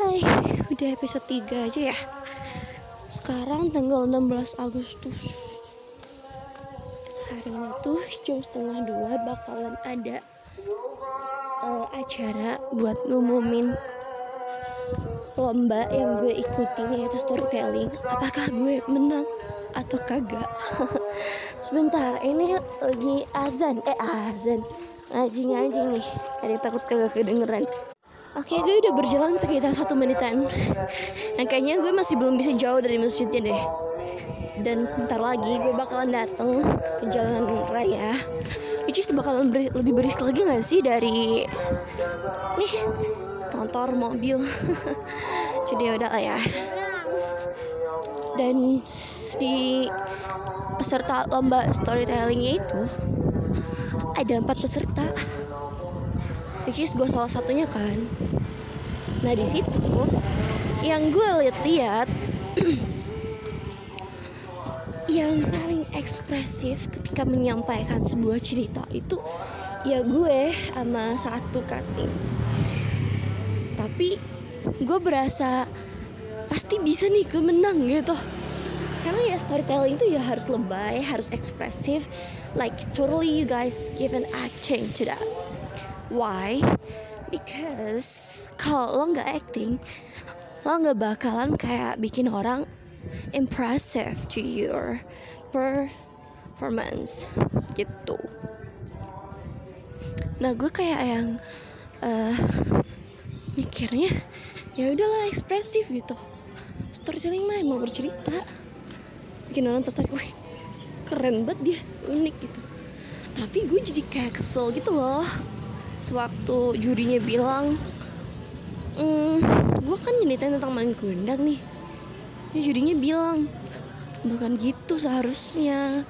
Hai, udah episode 3 aja ya. Sekarang tanggal 16 Agustus. Hari ini tuh jam setengah dua bakalan ada uh, acara buat ngumumin lomba yang gue ikutin yaitu storytelling. Apakah gue menang atau kagak? Sebentar ini lagi azan. Eh azan. Ngaji nih. Ada takut kagak kedengeran Oke, gue udah berjalan sekitar satu menitan. Dan kayaknya gue masih belum bisa jauh dari masjidnya deh. Dan sebentar lagi gue bakalan dateng ke jalan raya. Which is bakalan beri, lebih berisik lagi gak sih dari nih motor, mobil. Jadi udah lah ya. Dan di peserta lomba storytellingnya itu ada empat peserta which is gue salah satunya kan. Nah di situ yang gue lihat-lihat yang paling ekspresif ketika menyampaikan sebuah cerita itu ya gue sama satu cutting. Tapi gue berasa pasti bisa nih gue menang gitu. Karena ya storytelling itu ya harus lebay harus ekspresif. Like totally you guys give an acting to that Why? Because kalau lo nggak acting, lo nggak bakalan kayak bikin orang impressive to your performance gitu. Nah gue kayak yang uh, mikirnya ya udahlah ekspresif gitu. Storytelling mah mau bercerita, bikin orang tertarik, wih keren banget dia, unik gitu. Tapi gue jadi kayak kesel gitu loh sewaktu jurinya bilang mm, gue kan nyeritain tentang maling kundang nih. Ya jurinya bilang bukan gitu seharusnya.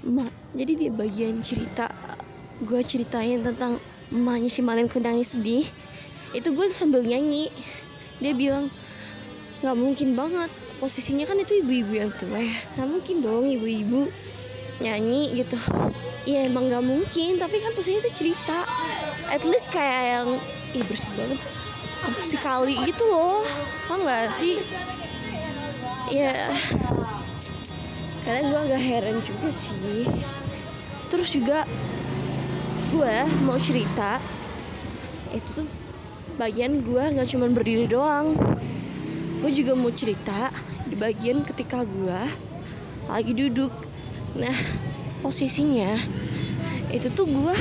Ma, jadi di bagian cerita gue ceritain tentang emaknya si maling kundangnya sedih. Itu gue sambil nyanyi. Dia bilang nggak mungkin banget posisinya kan itu ibu-ibu yang tua ya. Nggak mungkin dong ibu-ibu nyanyi gitu ya emang nggak mungkin. Tapi kan posisinya itu cerita. At least kayak yang ih bersih banget. Apa sih kali gitu loh. Paham nggak sih? Ya kadang gue agak heran juga sih. Terus juga gue mau cerita. Itu tuh bagian gue nggak cuma berdiri doang. Gue juga mau cerita di bagian ketika gue lagi duduk. Nah posisinya itu tuh gue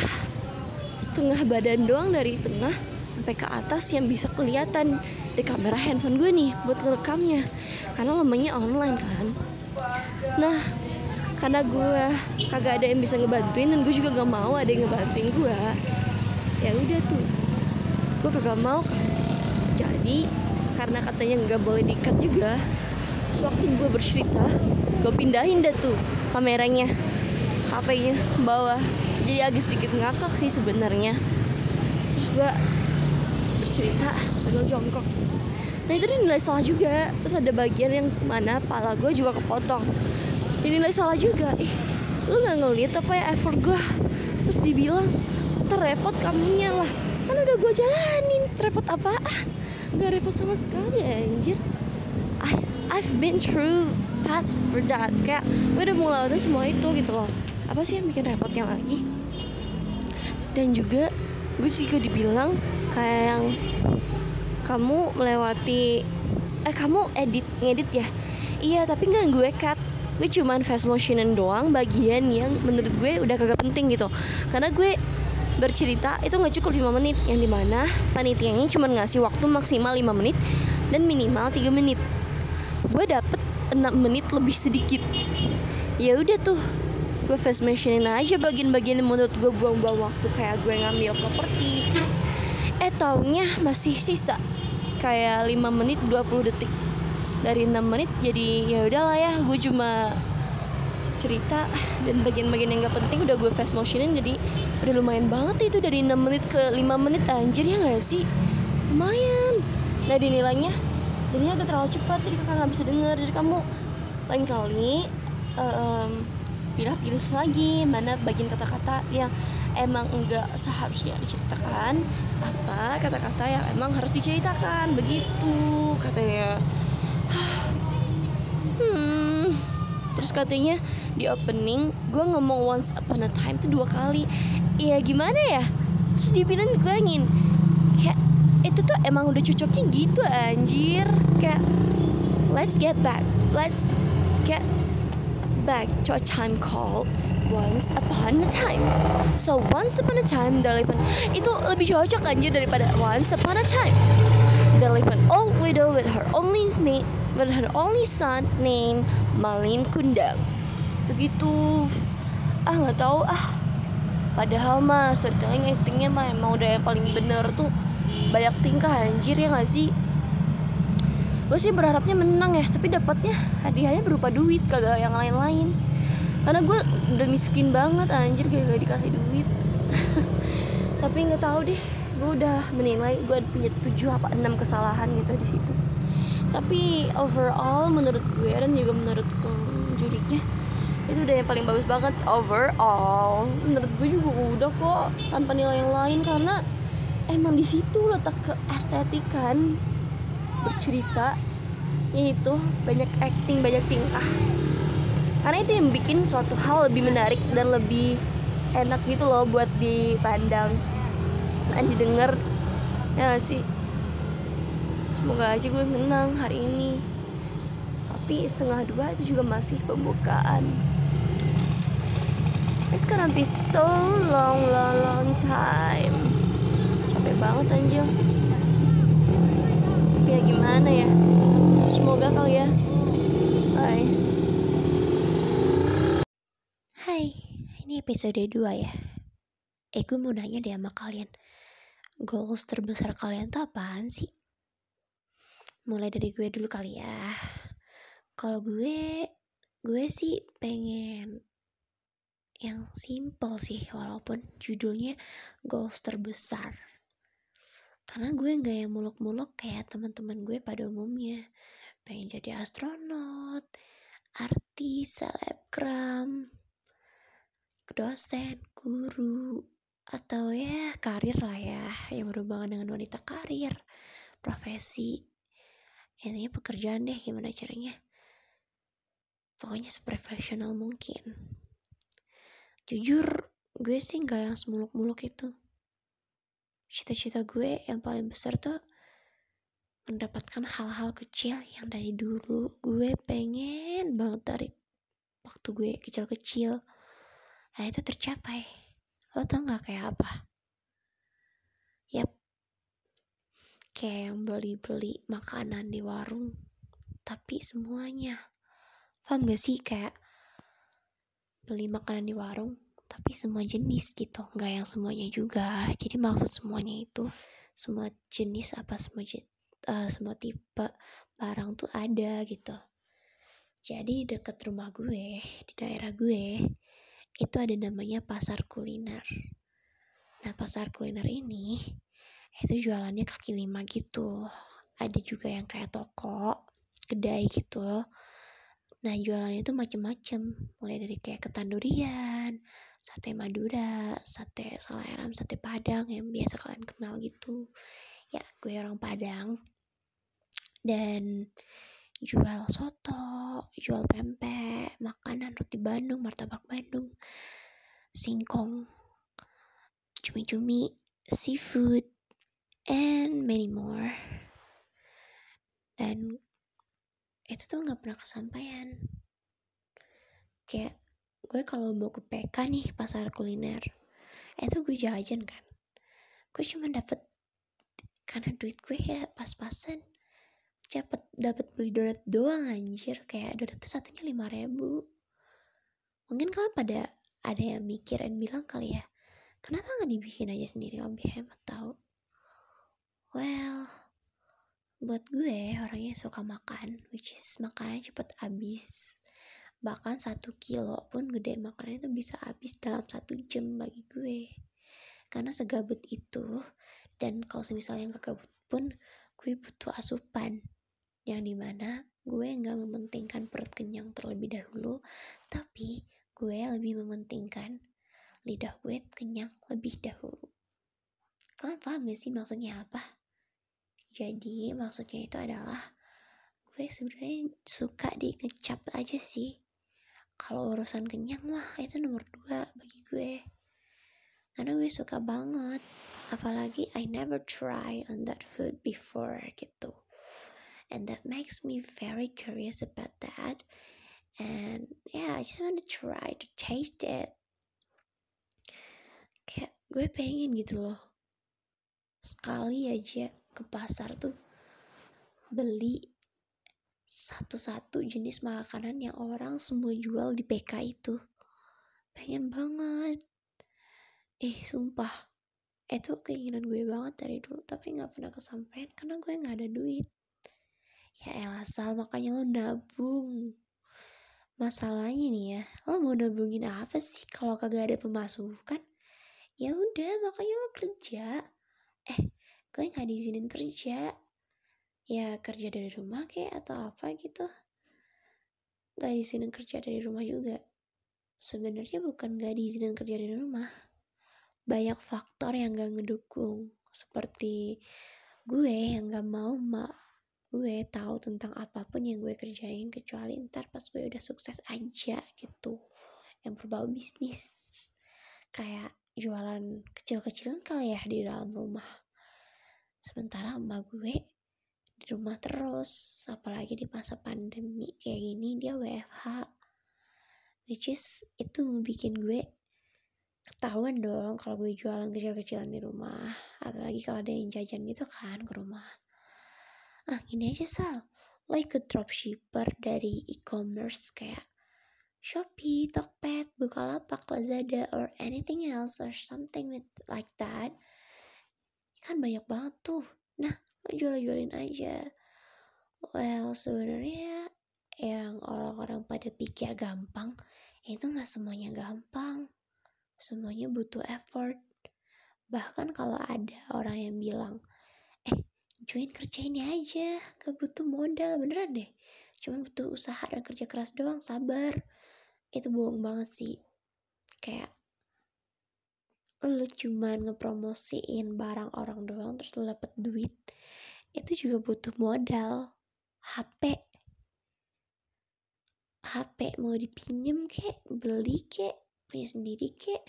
setengah badan doang dari tengah sampai ke atas yang bisa kelihatan di kamera handphone gue nih buat ngerekamnya karena lemahnya online kan. Nah karena gue kagak ada yang bisa ngebantuin dan gue juga gak mau ada yang ngebantuin gue ya udah tuh. Gue kagak mau jadi karena katanya nggak boleh diikat juga sewaktu gue bercerita gue pindahin dah tuh kameranya HP-nya bawah. Jadi agak sedikit ngakak sih sebenarnya. Terus gue bercerita sambil jongkok. Nah itu dinilai salah juga. Terus ada bagian yang mana pala gue juga kepotong. Dinilai salah juga. Ih lu nggak ngeliat apa ya effort gue terus dibilang terrepot kamunya lah. Kan udah gue jalanin. Repot apaan? Nggak repot sama sekali anjir. I've been through past for that. Kayak gue udah mulai semua itu gitu loh apa sih yang bikin repotnya lagi? Dan juga gue juga dibilang kayak yang kamu melewati eh kamu edit ngedit ya? Iya tapi nggak gue cut. Gue cuman fast motionan doang bagian yang menurut gue udah kagak penting gitu. Karena gue bercerita itu nggak cukup 5 menit. Yang di mana panitianya cuma ngasih waktu maksimal 5 menit dan minimal 3 menit. Gue dapet 6 menit lebih sedikit. Ya udah tuh gue fast mentionin aja bagian-bagian menurut gue buang-buang waktu. Kayak gue ngambil properti. Eh taunya masih sisa. Kayak 5 menit 20 detik. Dari 6 menit jadi ya udahlah ya gue cuma cerita. Dan bagian-bagian yang gak penting udah gue fast motionin jadi udah lumayan banget itu dari 6 menit ke 5 menit. Anjir ya gak sih? Lumayan. Nah dinilainya. Jadinya agak terlalu cepat jadi kakak nggak bisa denger. Jadi kamu lain kali um, pilih-pilih lagi mana bagian kata-kata yang emang enggak seharusnya diceritakan. Apa kata-kata yang emang harus diceritakan begitu katanya. Hmm terus katanya di opening gue ngomong once upon a time tuh dua kali. Iya gimana ya? Terus dibilang dikurangin. Kayak itu tuh emang udah cocoknya gitu anjir. Kayak let's get back. Let's get back to a time called once upon a time. So once upon a time there lived an itu lebih cocok anjir daripada once upon a time. There lived an old widow with her only name with her only son named Malin Kundang. Itu gitu. Ah nggak tahu ah. Padahal mah storytelling actingnya mah emang udah yang paling bener tuh. Banyak tingkah anjir ya gak sih gue sih berharapnya menang ya tapi dapatnya hadiahnya berupa duit kagak yang lain-lain. Karena gue udah miskin banget anjir gak, gak dikasih duit. Tapi nggak tahu deh gue udah menilai gue punya tujuh apa enam kesalahan gitu di situ. Tapi overall menurut gue dan juga menurut um, jurinya itu udah yang paling bagus banget overall. Menurut gue juga udah kok tanpa nilai yang lain. Karena emang di situ letak keestetikan bercerita itu banyak acting banyak tingkah. Karena itu yang bikin suatu hal lebih menarik dan lebih enak gitu loh buat dipandang. Dan didengar ya gak sih? Semoga aja gue menang hari ini. Tapi setengah dua itu juga masih pembukaan. It's gonna be so long long long time. Capek banget tapi ya gimana ya? Semoga kali ya. Bye. Hai ini episode 2 ya. Eh gue mau nanya deh sama kalian. Goals terbesar kalian tuh apaan sih? Mulai dari gue dulu kali ya. Kalau gue gue sih pengen yang simple sih walaupun judulnya goals terbesar karena gue nggak yang muluk-muluk kayak teman-teman gue pada umumnya. Pengen jadi astronot artis selebgram dosen guru atau ya karir lah ya yang berhubungan dengan wanita karir profesi. Ini pekerjaan deh gimana caranya? Pokoknya seprofesional mungkin. Jujur gue sih nggak yang semuluk-muluk itu cita-cita gue yang paling besar tuh mendapatkan hal-hal kecil yang dari dulu gue pengen banget dari waktu gue kecil-kecil. Nah itu tercapai. Lo tau gak kayak apa? Yap. Kayak yang beli-beli makanan di warung tapi semuanya. Paham gak sih kayak beli makanan di warung tapi semua jenis gitu nggak yang semuanya juga. Jadi maksud semuanya itu semua jenis apa semua uh, semua tipe barang tuh ada gitu. Jadi deket rumah gue di daerah gue itu ada namanya pasar kuliner. Nah pasar kuliner ini itu jualannya kaki lima gitu. Ada juga yang kayak toko kedai gitu Nah jualannya itu macem-macem. Mulai dari kayak ketan durian Sate Madura Sate Saleram Sate Padang Yang biasa kalian kenal gitu. Ya gue orang Padang. Dan jual soto Jual pempek Makanan roti Bandung Martabak Bandung Singkong Cumi-cumi Seafood And many more. Dan itu tuh nggak pernah kesampaian. Kayak gue kalau mau ke PK nih pasar kuliner itu gue jajan kan. Gue cuma dapet karena duit gue ya pas-pasan cepet dapat beli donat doang anjir. Kayak donat tuh satunya lima ribu. Mungkin kalian pada ada yang mikir dan bilang kali ya kenapa nggak dibikin aja sendiri? Lebih hemat tau. Well buat gue orangnya suka makan which is makannya cepet habis bahkan satu kilo pun gede makannya itu bisa habis dalam satu jam bagi gue. Karena segabut itu dan kalau misalnya yang kegabut pun gue butuh asupan. Yang di mana gue nggak mementingkan perut kenyang terlebih dahulu tapi gue lebih mementingkan lidah gue kenyang lebih dahulu. Kalian paham gak sih maksudnya apa jadi maksudnya itu adalah gue sebenarnya suka di ngecap aja sih. Kalau urusan kenyang lah itu nomor dua bagi gue. Karena gue suka banget. Apalagi I never try on that food before gitu. And that makes me very curious about that. And yeah I just want to try to taste it. Kayak gue pengen gitu loh. Sekali aja ke pasar tuh beli satu-satu jenis makanan yang orang semua jual di PK itu. Pengen banget. Eh sumpah. Itu keinginan gue banget dari dulu tapi nggak pernah kesampaian karena gue nggak ada duit. Ya elah sal makanya lo nabung. Masalahnya nih ya lo mau nabungin apa sih kalau kagak ada pemasukan? Ya udah makanya lo kerja. Eh gue nggak diizinin kerja? Ya kerja dari rumah kayak atau apa gitu. Nggak diizinin kerja dari rumah juga. Sebenarnya bukan nggak diizinin kerja dari rumah. Banyak faktor yang gak ngedukung. Seperti gue yang gak mau mak. Gue tahu tentang apa pun yang gue kerjain kecuali ntar pas gue udah sukses aja gitu. Yang berbau bisnis. Kayak jualan kecil-kecilan kali ya di dalam rumah sementara emak gue di rumah terus apalagi di masa pandemi kayak gini dia WFH which is itu bikin gue ketahuan dong kalau gue jualan kecil-kecilan di rumah. Apalagi kalau ada yang jajan gitu kan ke rumah. Ah gini aja sal. Lo ikut dropshipper dari e-commerce kayak Shopee, Tokped, Bukalapak, Lazada, or anything else or something with like that kan banyak banget tuh nah lo jual-jualin aja well sebenarnya yang orang-orang pada pikir gampang itu nggak semuanya gampang semuanya butuh effort. Bahkan kalau ada orang yang bilang, eh join kerja ini aja, gak butuh modal, beneran deh. Cuma butuh usaha dan kerja keras doang, sabar. Itu bohong banget sih. Kayak lu cuman ngepromosiin barang orang doang terus lu dapet duit itu juga butuh modal. HP HP mau dipinjem kek beli kek punya sendiri kek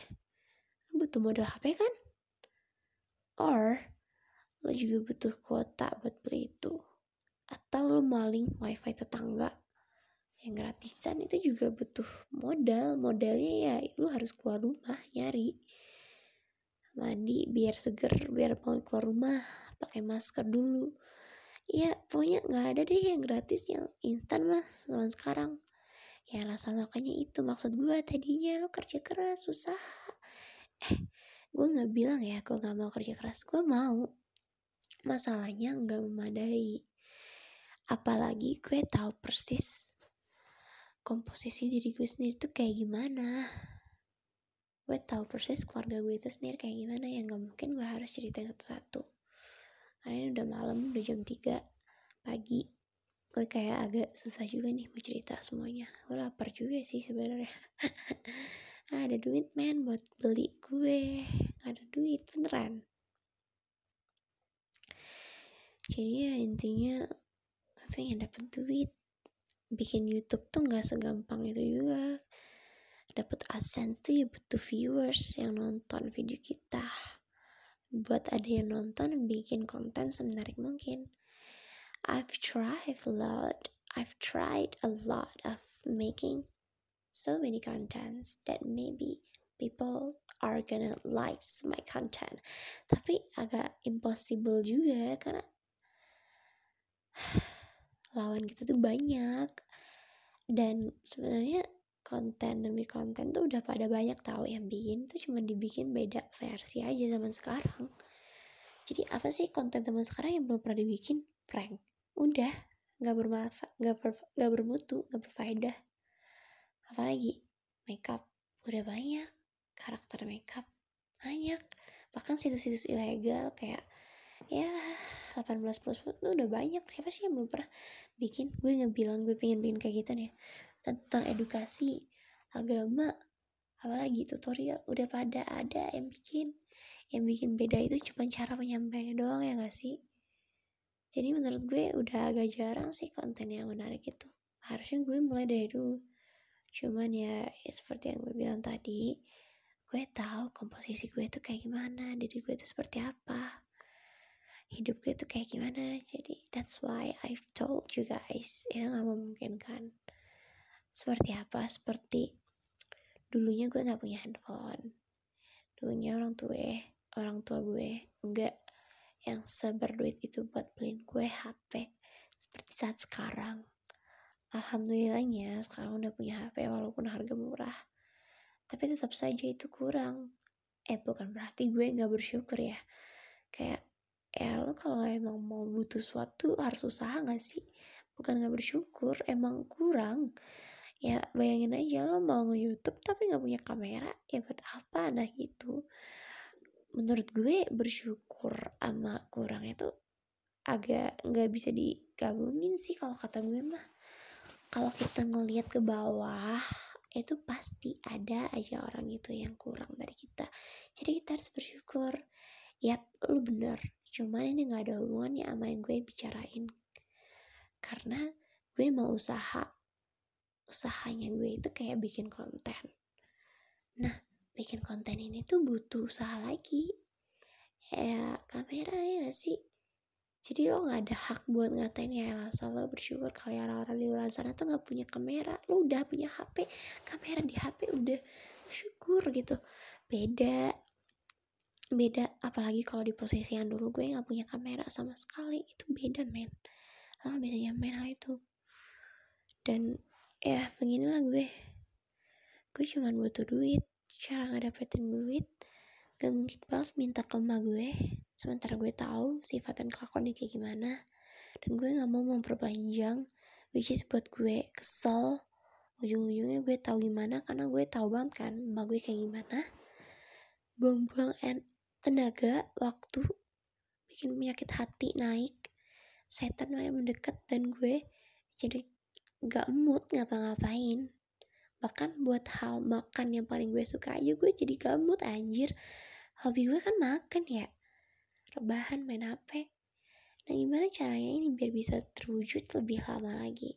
butuh modal HP kan? Or lo juga butuh kuota buat beli itu. Atau lo maling wifi tetangga yang gratisan itu juga butuh modal. Modalnya ya lo harus keluar rumah nyari mandi biar seger biar mau keluar rumah pakai masker dulu. Ya pokoknya nggak ada deh yang gratis yang instan mas zaman sekarang. Ya rasa makanya itu maksud gue tadinya lo kerja keras susah. Eh gue nggak bilang ya gue nggak mau kerja keras gue mau. Masalahnya nggak memadai. Apalagi gue tahu persis komposisi diri gue sendiri tuh kayak gimana gue tahu persis keluarga gue itu sendiri kayak gimana yang gak mungkin gue harus ceritain satu-satu. Karena ini udah malam udah jam 3 pagi. Gue kayak agak susah juga nih mau cerita semuanya. Gue lapar juga sih sebenarnya. Ada duit men buat beli gue ada duit beneran. Jadi ya intinya gue pengen dapet duit. Bikin YouTube tuh nggak segampang itu juga dapet AdSense tuh ya butuh viewers yang nonton video kita buat ada yang nonton bikin konten semenarik mungkin I've tried a lot. I've tried a lot of making so many contents that maybe people are gonna like my content. Tapi agak impossible juga karena lawan kita tuh banyak dan sebenarnya konten demi konten tuh udah pada banyak tahu yang bikin tuh cuma dibikin beda versi aja zaman sekarang. Jadi apa sih konten zaman sekarang yang belum pernah dibikin? Prank. Udah nggak bermanfaat nggak ber, nggak bermutu nggak berfaedah. Apalagi makeup. Udah banyak karakter makeup. Banyak. Bahkan situs-situs ilegal kayak ya 18 plus itu udah banyak. Siapa sih yang belum pernah bikin? Gue nggak bilang gue pengen bikin kayak gitu nih tentang edukasi agama apalagi tutorial udah pada ada yang bikin yang bikin beda itu cuma cara penyampaiannya doang ya gak sih? Jadi menurut gue udah agak jarang sih konten yang menarik itu. Harusnya gue mulai dari dulu. Cuman ya, ya seperti yang gue bilang tadi gue tahu komposisi gue itu kayak gimana diri gue itu seperti apa hidup gue itu kayak gimana. Jadi that's why I've told you guys ya nggak memungkinkan seperti apa? Seperti dulunya gue nggak punya handphone. Dulunya orang tua orang tua gue enggak yang seberduit itu buat beliin gue HP seperti saat sekarang. Alhamdulillahnya sekarang udah punya HP walaupun harga murah tapi tetap saja itu kurang. Eh bukan berarti gue nggak bersyukur ya. Kayak ya lo kalau emang mau butuh sesuatu harus usaha gak sih? Bukan nggak bersyukur emang kurang ya bayangin aja lo mau nge-youtube tapi nggak punya kamera ya buat apa? Nah gitu. Menurut gue bersyukur sama kurang itu agak nggak bisa digabungin sih kalau kata gue mah. Kalau kita ngelihat ke bawah itu pasti ada aja orang itu yang kurang dari kita. Jadi kita harus bersyukur. Ya lu bener. Cuman ini nggak ada hubungannya sama yang gue bicarain. Karena gue mau usaha usahanya gue itu kayak bikin konten. Nah bikin konten ini tuh butuh usaha lagi. Ya kamera ya gak sih? Jadi lo gak ada hak buat ngatain ya rasa lo bersyukur kali orang-orang di luar sana tuh gak punya kamera. Lo udah punya HP kamera di HP udah syukur gitu. Beda beda. Apalagi kalau di posisi yang dulu gue nggak punya kamera sama sekali itu beda men. Lo bisa nyamain hal itu. Dan ya beginilah gue. Gue cuma butuh duit. Cara ngedapetin duit gak mungkin banget minta ke emak gue. Sementara gue tahu sifat dan kelakuannya kayak gimana. Dan gue nggak mau memperpanjang which is buat gue kesel. Ujung-ujungnya gue tahu gimana karena gue tahu banget kan emak gue kayak gimana. Buang-buang tenaga waktu bikin penyakit hati naik. Setan makin mendekat dan gue jadi gak mood ngapa-ngapain. Bahkan buat hal makan yang paling gue suka aja gue jadi gak mood anjir. Hobi gue kan makan ya. Rebahan main HP nah gimana caranya ini biar bisa terwujud lebih lama lagi?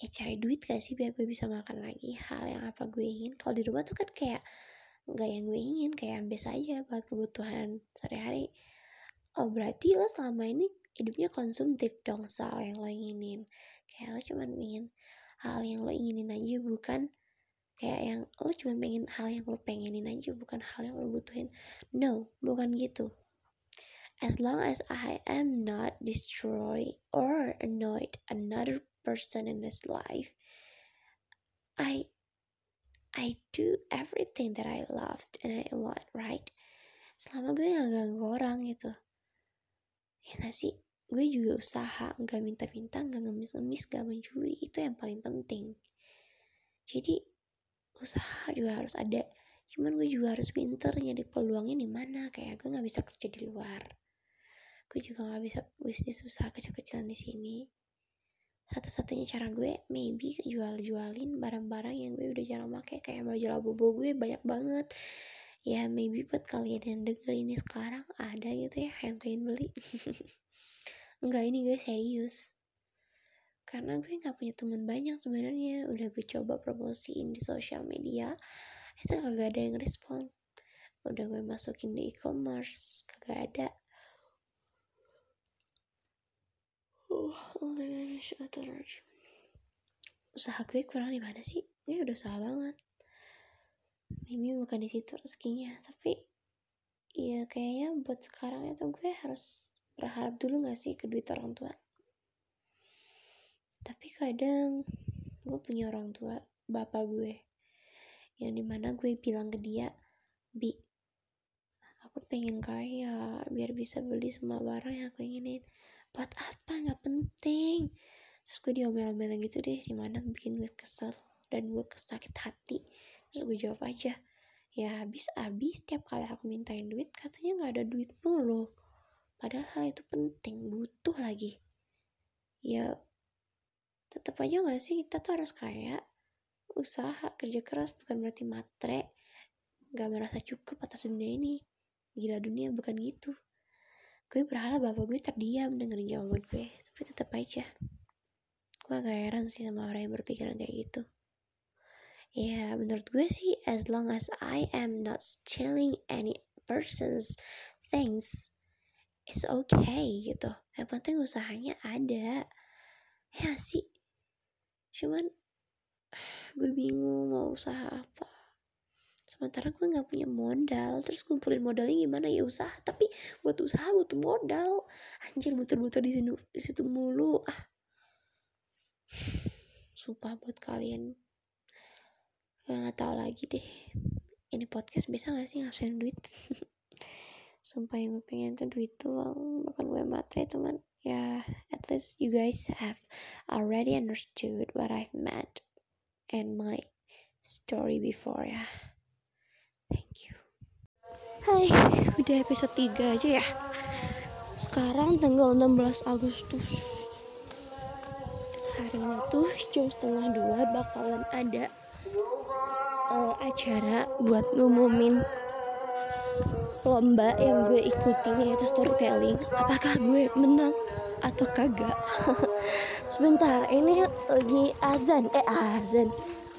Eh cari duit gak sih biar gue bisa makan lagi? Hal yang apa gue ingin? Kalau di rumah tuh kan kayak nggak yang gue ingin kayak biasa aja buat kebutuhan sehari-hari. Oh berarti lo selama ini hidupnya konsumtif dong soal yang lo inginin kayak lo cuma ingin hal yang lo inginin aja bukan kayak yang lo cuma pengen hal yang lo pengenin aja bukan hal yang lo butuhin. No bukan gitu. As long as I am not destroy or annoyed another person in this life I I do everything that I loved and I want right? Selama gue gak ganggu orang gitu. Ya gak sih gue juga usaha nggak minta-minta nggak ngemis-ngemis gak mencuri itu yang paling penting. Jadi usaha juga harus ada. Cuman gue juga harus pinter nyari peluangnya di mana kayak gue nggak bisa kerja di luar. Gue juga nggak bisa bisnis usaha kecil-kecilan di sini. Satu-satunya cara gue maybe jual-jualin barang-barang yang gue udah jarang pakai kayak majalah bobo gue banyak banget. Ya maybe buat kalian yang denger ini sekarang ada gitu ya yang pengen beli Enggak ini gue serius. Karena gue nggak punya teman banyak sebenarnya. Udah gue coba promosiin di sosial media itu kagak ada yang respon. Udah gue masukin di e-commerce kagak ada. Uh, usaha gue kurang di mana sih? Gue udah usaha banget. Maybe bukan di situ rezekinya tapi ya kayaknya buat sekarang itu gue harus berharap dulu gak sih ke duit orang tua? Tapi kadang gue punya orang tua bapak gue yang di mana gue bilang ke dia bi aku pengen kaya biar bisa beli semua barang yang aku inginin. Buat apa? Nggak penting. Terus gue diomel-omel gitu deh di mana bikin gue kesel dan gue kesakit hati. Terus gue jawab aja ya habis-habis tiap kali aku mintain duit katanya nggak ada duit mulu padahal hal itu penting butuh lagi. Ya tetap aja gak sih? Kita tuh harus kayak usaha kerja keras bukan berarti matre. Gak merasa cukup atas dunia ini. Gila dunia bukan gitu. Gue berharap bapak gue terdiam dengerin jawaban gue tapi tetap aja. Gue agak heran sih sama orang yang berpikiran kayak gitu. Ya menurut gue sih as long as I am not stealing any person's things it's okay gitu. Yang penting usahanya ada. Ya sih? Cuman gue bingung mau usaha apa. Sementara gue nggak punya modal. Terus ngumpulin modalnya gimana? Ya usaha. Tapi buat usaha butuh modal. Anjir muter-muter di sini di situ mulu. Ah. Sumpah buat kalian. Gue nggak tahu lagi deh. Ini podcast bisa gak sih ngasilin duit sumpah yang gue pengen tuh duit doang bukan gue materi teman ya at least you guys have already understood what I've meant and my story before ya. Thank you. Hai, udah episode 3 aja ya? Sekarang tanggal 16 Agustus. Hari ini tuh jam setengah dua bakalan ada uh, acara buat ngumumin lomba yang gue ikutin yaitu storytelling apakah gue menang atau kagak sebentar ini lagi azan eh azan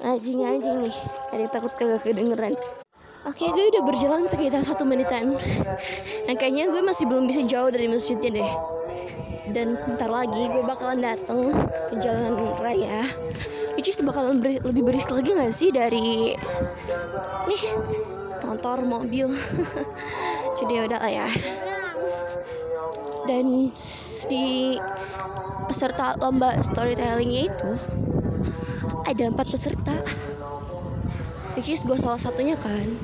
ngaji ngaji nih jadi takut kagak kedengeran Oke, gue udah berjalan sekitar satu menitan. Dan kayaknya gue masih belum bisa jauh dari masjidnya deh. Dan sebentar lagi gue bakalan dateng ke jalan raya. Which is bakalan beri, lebih berisik lagi gak sih dari nih motor, mobil. Jadi ya udah lah ya. Dan di peserta lomba storytellingnya itu ada empat peserta which gue salah satunya kan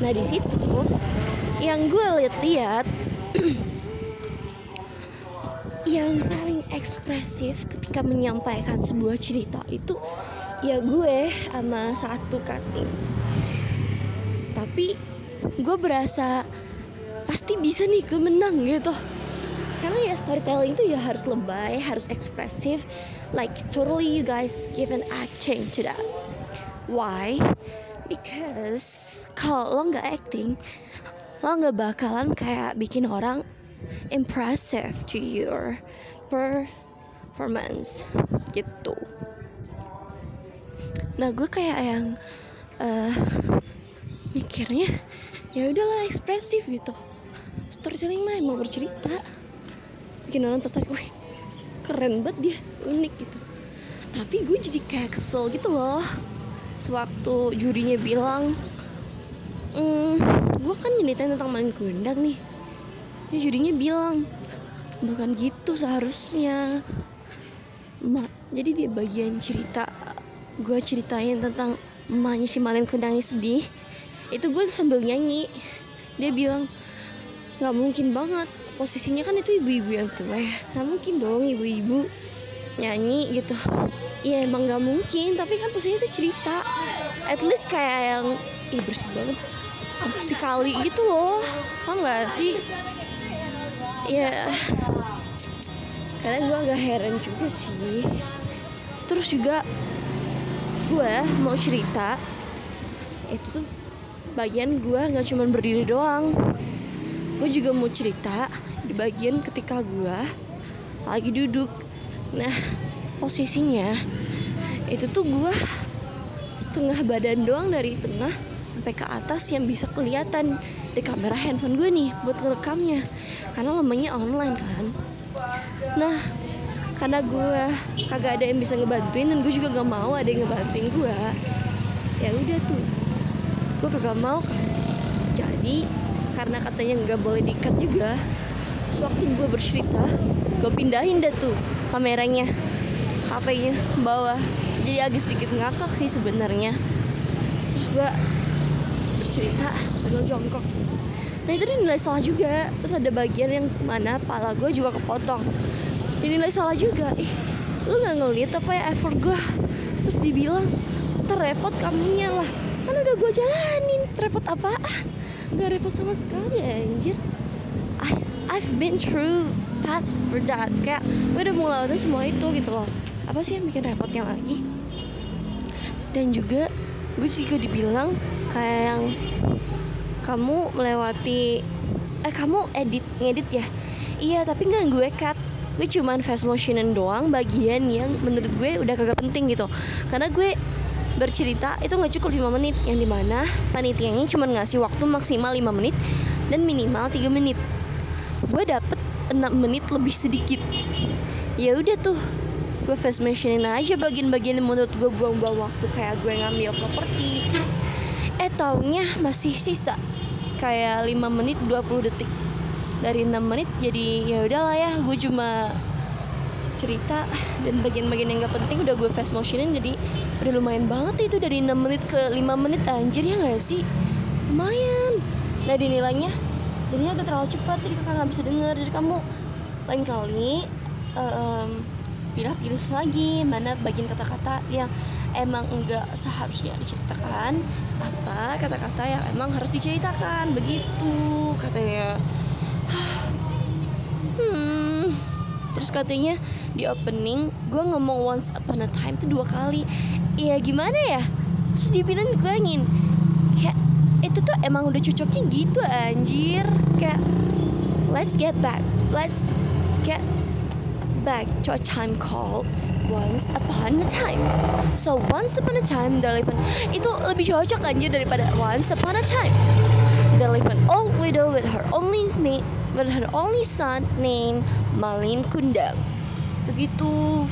nah di situ yang gue lihat-lihat yang paling ekspresif ketika menyampaikan sebuah cerita itu ya gue sama satu cutting tapi gue berasa pasti bisa nih gue menang gitu karena ya storytelling itu ya harus lebay harus ekspresif like totally you guys give an acting to that Why? Because kalau lo nggak acting, lo nggak bakalan kayak bikin orang impressive to your performance gitu. Nah gue kayak yang uh, mikirnya ya udahlah ekspresif gitu. Storytelling mah mau bercerita, bikin orang tertarik. Wih, keren banget dia, unik gitu. Tapi gue jadi kayak kesel gitu loh sewaktu jurinya bilang mm, gue kan nyeritain tentang maling kundang nih ya jurinya bilang bukan gitu seharusnya Ma, jadi dia bagian cerita gue ceritain tentang emaknya si maling kundangnya sedih itu gue sambil nyanyi. Dia bilang nggak mungkin banget. Posisinya kan itu ibu-ibu yang tua ya. Nggak mungkin dong ibu-ibu nyanyi gitu. Ya emang nggak mungkin. Tapi kan posisinya itu cerita. At least kayak yang ih bersih banget. Apa kali gitu loh. Tau nggak sih? Ya kadang gue agak heran juga sih. Terus juga gue mau cerita. Itu tuh bagian gue nggak cuma berdiri doang. Gue juga mau cerita di bagian ketika gue lagi duduk. Nah, posisinya itu tuh gue setengah badan doang dari tengah sampai ke atas yang bisa kelihatan di kamera handphone gue nih buat ngerekamnya. Karena lamanya online kan. Nah karena gue kagak ada yang bisa ngebantuin dan gue juga gak mau ada yang ngebantuin gue ya udah tuh gue kagak mau jadi karena katanya nggak boleh diikat juga sewaktu gue bercerita gue pindahin deh tuh kameranya HP-nya bawah. Jadi agak sedikit ngakak sih sebenarnya. Terus gue bercerita sambil jongkok. Nah itu dinilai salah juga. Terus ada bagian yang mana pala gue juga kepotong. Dinilai salah juga. Ih lu nggak ngeliat apa ya effort gue terus dibilang terrepot kamunya lah kan udah gue jalanin. Repot apaan? Gak repot sama sekali anjir. I, I've been through past for that. Kayak gue udah mau lewatin semua itu gitu loh. Apa sih yang bikin repotnya lagi? Dan juga gue juga dibilang kayak yang kamu melewati eh kamu edit ngedit ya? Iya tapi nggak gue cut. Gue cuman fast motionin doang bagian yang menurut gue udah kagak penting gitu. Karena gue bercerita itu nggak cukup 5 menit. Yang di mana panitianya cuma ngasih waktu maksimal 5 menit dan minimal 3 menit. Gue dapet 6 menit lebih sedikit. Ya udah tuh gue fast motionin aja bagian-bagian yang menurut gue buang-buang waktu. Kayak gue ngambil properti. Eh taunya masih sisa. Kayak 5 menit 20 detik. Dari 6 menit jadi ya udahlah ya gue cuma cerita dan bagian-bagian yang gak penting udah gue fast motionin jadi udah lumayan banget itu dari 6 menit ke 5 menit anjir ya gak sih? Lumayan. Nah dinilainya jadinya agak terlalu cepat jadi kakak nggak bisa denger. Jadi kamu lain kali um, pilih-pilih lagi mana bagian kata-kata yang emang enggak seharusnya diceritakan apa kata-kata yang emang harus diceritakan. Begitu katanya. Hmm terus katanya di opening gue ngomong once upon a time tuh dua kali. Iya gimana ya? Terus dibilang dikurangin. Kayak itu tuh emang udah cocoknya gitu anjir. Kayak let's get back. Let's get back to a time called Once Upon a Time. So Once Upon a Time, they live an, itu lebih cocok aja daripada Once Upon a Time. They live an old widow with her only name, with her only son named Malin Kundang. Itu gitu.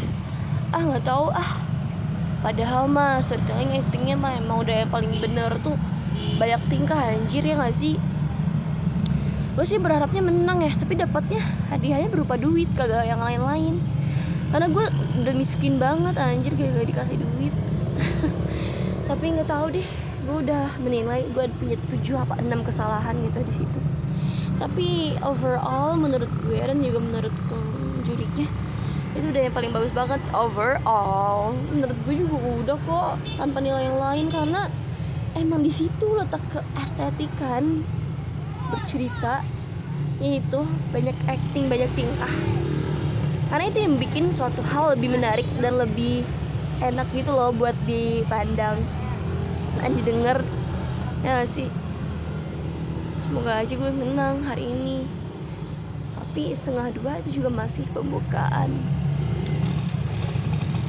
Ah nggak tahu ah. Padahal mah storytelling actingnya mah emang udah yang paling bener tuh banyak tingkah anjir ya gak sih gue sih berharapnya menang ya tapi dapatnya hadiahnya berupa duit kagak yang lain-lain karena gue udah miskin banget anjir gak, gak dikasih duit tapi nggak tahu deh gue udah menilai gue punya tujuh apa enam kesalahan gitu di situ tapi overall menurut gue dan juga menurut jurinya itu udah yang paling bagus banget overall. Menurut gue juga udah kok tanpa nilai yang lain karena emang di situ letak keestetikan bercerita itu banyak acting banyak tingkah. Karena itu yang bikin suatu hal lebih menarik dan lebih enak gitu loh buat dipandang dan didengar. Ya sih semoga aja gue menang hari ini. Tapi setengah dua itu juga masih pembukaan.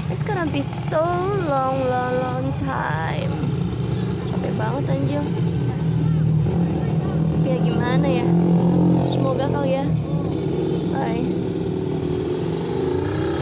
It's gonna be so long long long time. Capek banget anjir ya gimana ya? Semoga kali ya. Bye